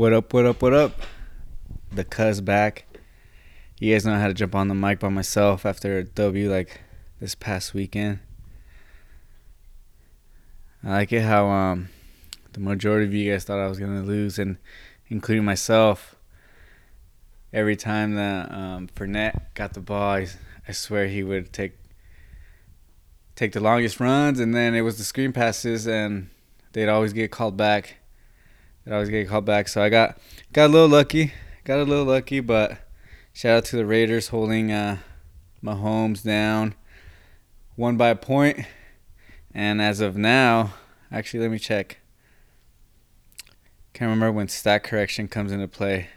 What up, what up, what up? The cuz back. You guys know how to jump on the mic by myself after a W like this past weekend. I like it how um the majority of you guys thought I was gonna lose and including myself. Every time that um Fournette got the ball, I, I swear he would take take the longest runs and then it was the screen passes and they'd always get called back. They'd always get called back. So I got got a little lucky. Got a little lucky, but shout out to the Raiders holding uh, Mahomes down one by a point. And as of now, actually, let me check. Can't remember when stat correction comes into play.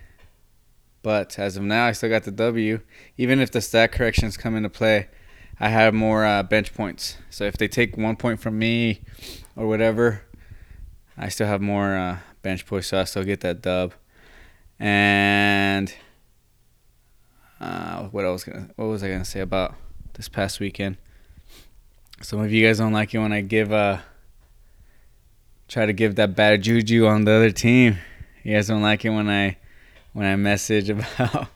But as of now, I still got the W. Even if the stat corrections come into play, I have more uh, bench points. So if they take one point from me or whatever, I still have more uh, bench push, so I still get that dub. And uh, what else? Gonna, what was I gonna say about this past weekend? Some of you guys don't like it when I give uh try to give that bad juju on the other team. You guys don't like it when I when I message about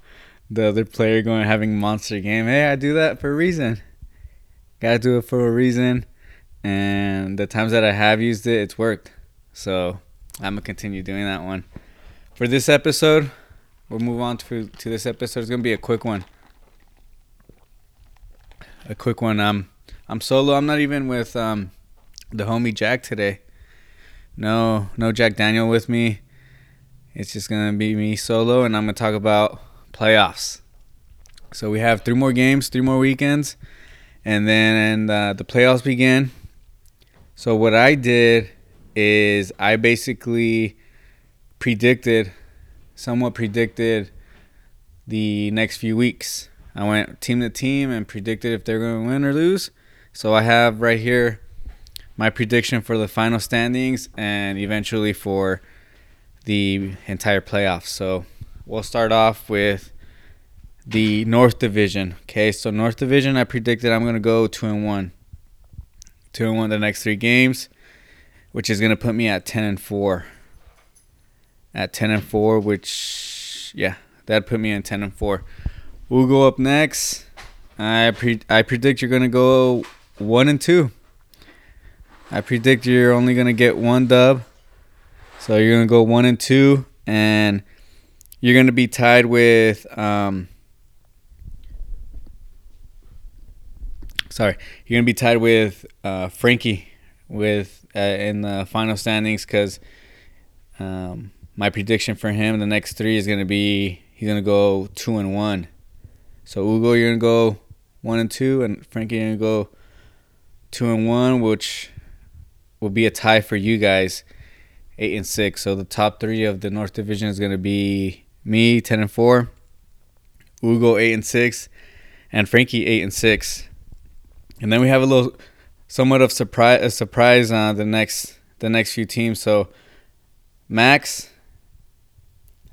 the other player going having monster game. Hey, I do that for a reason. Gotta do it for a reason. And the times that I have used it, it's worked. So I'm gonna continue doing that one. For this episode, we'll move on to to this episode. It's gonna be a quick one. A quick one. Um, I'm solo. I'm not even with um, the homie Jack today. No, no Jack Daniel with me. It's just gonna be me solo, and I'm gonna talk about playoffs. So we have three more games, three more weekends, and then uh, the playoffs begin. So what I did is I basically predicted, somewhat predicted the next few weeks. I went team to team and predicted if they're going to win or lose. So I have right here my prediction for the final standings and eventually for the entire playoffs. So we'll start off with the North Division. Okay, so North Division, I predicted I'm going to go two and one. Two and one the next three games which is going to put me at 10 and 4. At 10 and 4, which, yeah, that put me in 10 and 4. We'll go up next. I pre- I predict you're going to go 1 and 2. I predict you're only going to get one dub. So you're going to go 1 and 2 and you're going to be tied with um Sorry, you're to be tied with uh, Frankie with uh, in the final standings because um, my prediction for him the next three is gonna be he's gonna go two and one. So Ugo, you're gonna go one and two, and Frankie, you're gonna go two and one, which will be a tie for you guys, eight and six. So the top three of the North Division is gonna be me, ten and four, Ugo, eight and six, and Frankie, eight and six. And then we have a little somewhat of surprise a surprise on the next the next few teams. So Max,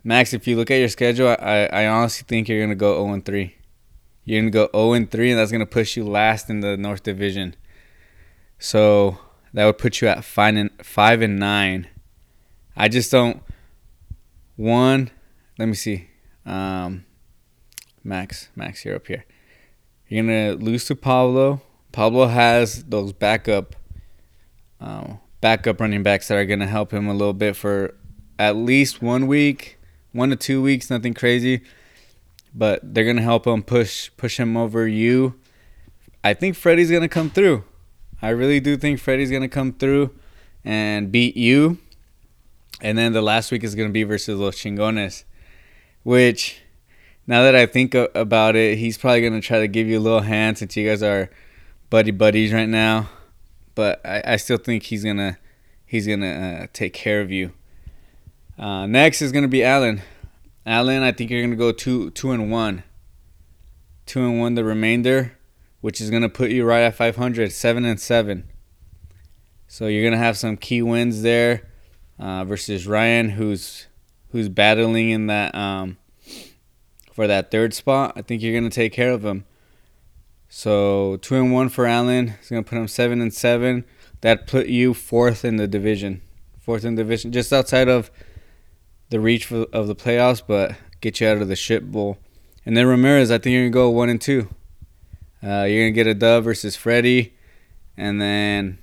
Max, if you look at your schedule, I, I honestly think you're gonna go 0 and 3. You're gonna go 0 and 3, and that's gonna push you last in the North Division. So that would put you at five and five and nine. I just don't. One, let me see. Um, Max, Max, you're up here. You're gonna lose to Pablo Pablo has those backup uh, backup running backs that are going to help him a little bit for at least one week, one to two weeks, nothing crazy. But they're going to help him push push him over you. I think Freddie's going to come through. I really do think Freddie's going to come through and beat you. And then the last week is going to be versus Los Chingones, which now that I think about it, he's probably going to try to give you a little hand since you guys are – buddy buddies right now, but I, I still think he's gonna he's gonna uh, take care of you. Uh, next is gonna be Allen. Allen, I think you're gonna go two two and one. Two and one the remainder, which is gonna put you right at 500, seven and seven. So you're gonna have some key wins there uh, versus Ryan, who's who's battling in that um, for that third spot. I think you're gonna take care of him. So two and one for Allen. It's gonna put him seven and seven. That put you fourth in the division. Fourth in the division, just outside of the reach for, of the playoffs, but get you out of the shit bowl. And then Ramirez, I think you're gonna go one and two. Uh, you're gonna get a dub versus Freddie, and then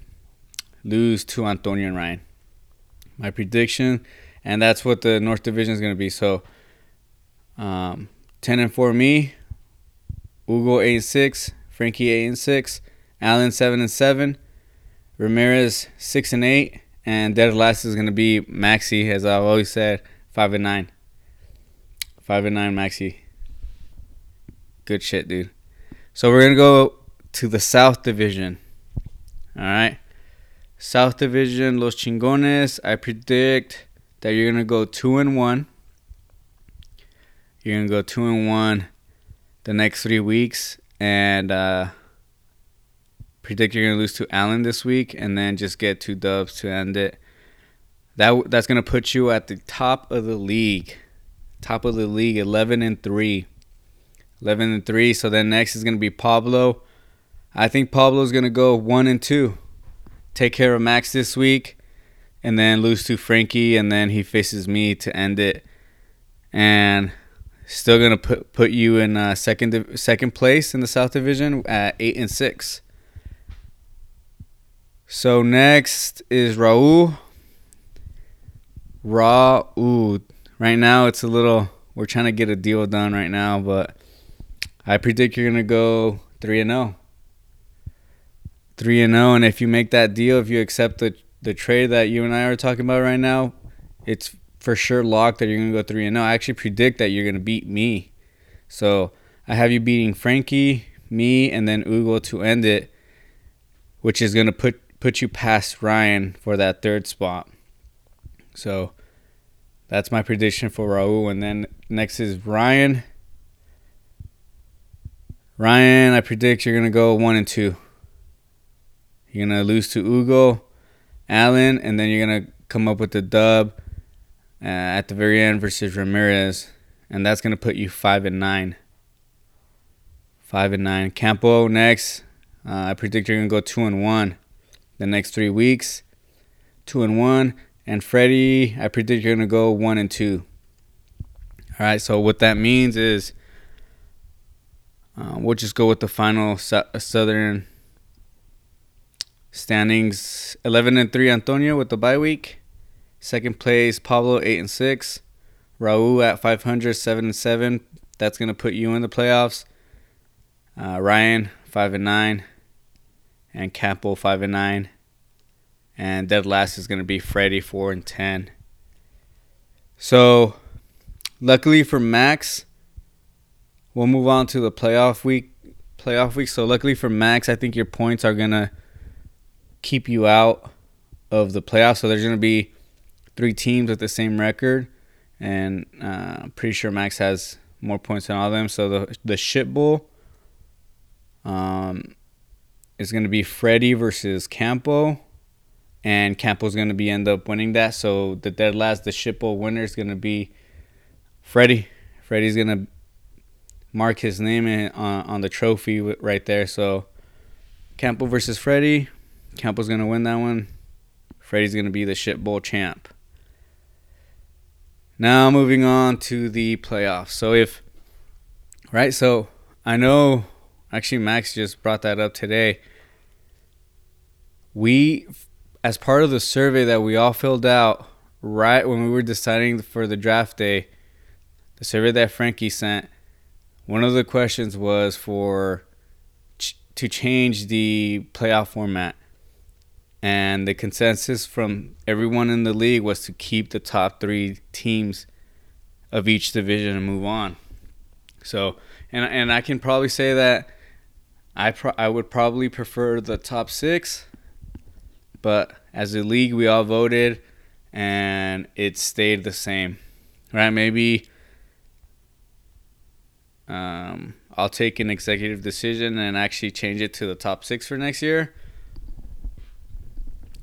lose to Antonio and Ryan. My prediction, and that's what the North Division is gonna be. So, um, ten and four me, Hugo eight six, Frankie eight and six, Allen seven and seven, Ramirez six and eight, and dead last is gonna be Maxi, as I've always said, five and nine. Five and nine, Maxi. Good shit, dude. So we're gonna go to the South Division. All right, South Division, Los Chingones. I predict that you're gonna go two and one. You're gonna go two and one the next three weeks, and uh, predict you're gonna lose to Allen this week, and then just get two dubs to end it. That that's gonna put you at the top of the league, top of the league, eleven and three. 11 and 3 so then next is going to be pablo i think pablo's going to go 1 and 2 take care of max this week and then lose to frankie and then he faces me to end it and still to put put you in uh, second second place in the south division at 8 and 6 so next is raul raul right now it's a little we're trying to get a deal done right now but I predict you're gonna go three and zero. Oh. Three and zero, and if you make that deal, if you accept the the trade that you and I are talking about right now, it's for sure locked that you're gonna go three and zero. I actually predict that you're gonna beat me. So I have you beating Frankie, me, and then Ugo to end it, which is gonna put put you past Ryan for that third spot. So that's my prediction for Raul, and then next is Ryan Ryan, I predict you're gonna go one and two. You're gonna lose to Ugo, Allen, and then you're gonna come up with the dub uh, at the very end versus Ramirez, and that's gonna put you five and nine. Five and nine. Campo next. Uh, I predict you're gonna go two and one the next three weeks. Two and one. And Freddie, I predict you're gonna go one and two. All right. So what that means is uh, we'll just go with the final Southern standings: 11 and three Antonio with the bye week. Second place Pablo eight and six. Raul at 500, seven and seven. That's gonna put you in the playoffs. Uh, Ryan five and nine, and Campo five and nine, and dead last is gonna be Freddie four and ten. So, luckily for Max, we'll move on to the playoff week. Playoff week. So luckily for Max, I think your points are gonna keep you out of the playoffs. So there's gonna be three teams with the same record, and uh, I'm pretty sure Max has more points than all of them. So the the shit bowl um, is gonna be Freddie versus Campo, and Campo's gonna be end up winning that. So the dead last, the shit bowl winner is gonna be Freddie. Freddie's gonna mark his name in, on, on the trophy right there. So Campo versus Freddie. Campo's gonna win that one. Freddie's gonna be the shit bowl champ. Now moving on to the playoffs. So if right, so I know actually Max just brought that up today. We as part of the survey that we all filled out right when we were deciding for the draft day, the survey that Frankie sent, one of the questions was for ch- to change the playoff format, and the consensus from everyone in the league was to keep the top three teams of each division and move on. So, and and I can probably say that I pro- I would probably prefer the top six, but as a league, we all voted, and it stayed the same, right? Maybe um, I'll take an executive decision and actually change it to the top six for next year.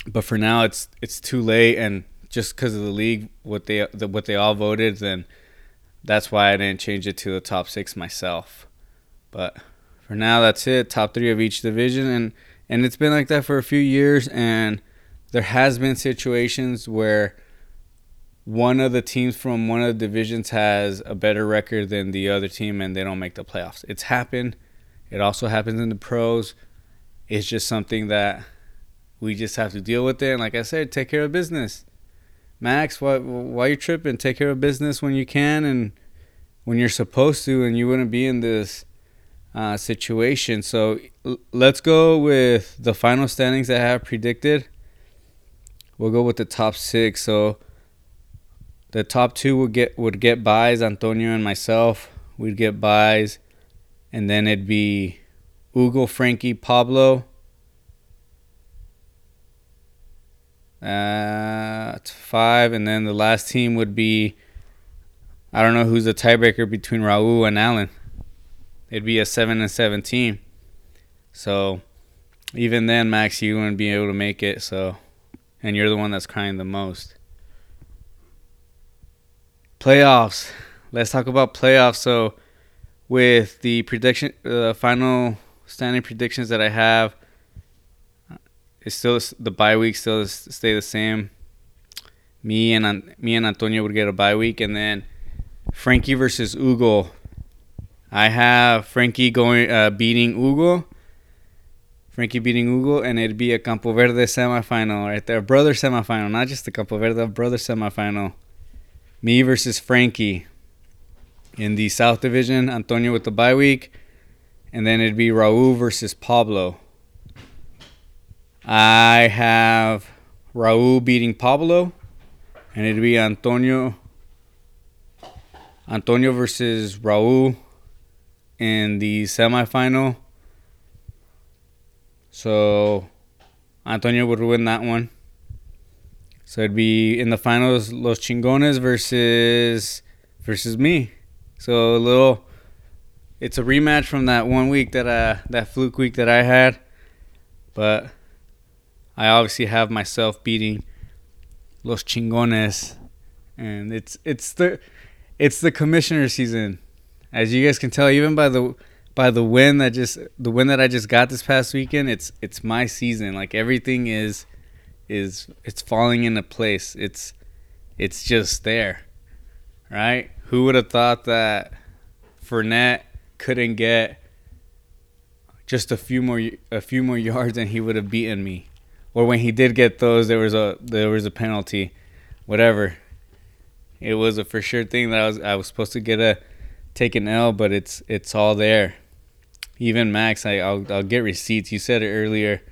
But for now, it's it's too late, and just because of the league, what they the, what they all voted, then that's why I didn't change it to the top six myself. But for now, that's it. Top three of each division, and and it's been like that for a few years, and there has been situations where one of the teams from one of the divisions has a better record than the other team and they don't make the playoffs. It's happened. It also happens in the pros. It's just something that we just have to deal with it. And like I said, take care of business. Max, why why you tripping? Take care of business when you can and when you're supposed to, and you wouldn't be in this uh, situation. So l- let's go with the final standings that I have predicted. We'll go with the top six. So the top two would get would get buys. Antonio and myself we'd get buys, and then it'd be Hugo, Frankie, Pablo. Uh, five, and then the last team would be. I don't know who's the tiebreaker between Raul and Allen. It'd be a seven and seven team. So, even then, Max, you wouldn't be able to make it. So, and you're the one that's crying the most. Playoffs. Let's talk about playoffs. So, with the prediction, uh, final standing predictions that I have, it's still the bye week still stay the same. Me and me and Antonio would get a bye week, and then Frankie versus Ugo. I have Frankie going uh, beating Ugo. Frankie beating Ugo, and it'd be a Campo Verde semifinal right there, brother semifinal, not just the Campo Verde brother semifinal. Me versus Frankie. In the South Division, Antonio with the bye week. And then it'd be Raul versus Pablo. I have Raul beating Pablo. And it'd be Antonio. Antonio versus Raul in the semifinal. So Antonio would win that one. So it'd be in the finals Los Chingones versus versus me. So a little it's a rematch from that one week that uh that fluke week that I had. But I obviously have myself beating Los Chingones and it's it's the it's the commissioner season. As you guys can tell even by the by the win that just the win that I just got this past weekend, it's it's my season. Like everything is is it's falling into place. It's it's just there, right? Who would have thought that Fournette couldn't get just a few more a few more yards and he would have beaten me, or when he did get those, there was a there was a penalty, whatever. It was a for sure thing that I was I was supposed to get a take an L, but it's it's all there. Even Max, I I'll, I'll get receipts. You said it earlier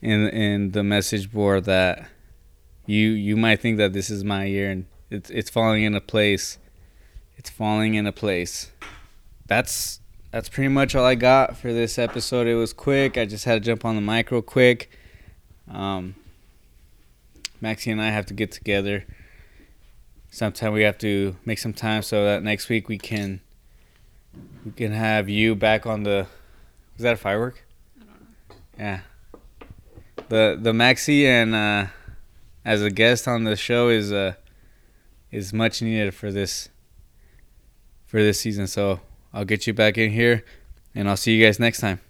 in in the message board that you you might think that this is my year and it's it's falling into place. It's falling into place. That's that's pretty much all I got for this episode. It was quick. I just had to jump on the mic real quick. Um, Maxie and I have to get together. Sometime we have to make some time so that next week we can we can have you back on the. Was that a firework? Yeah the the Maxi and uh, as a guest on the show is uh is much needed for this for this season. So I'll get you back in here, and I'll see you guys next time.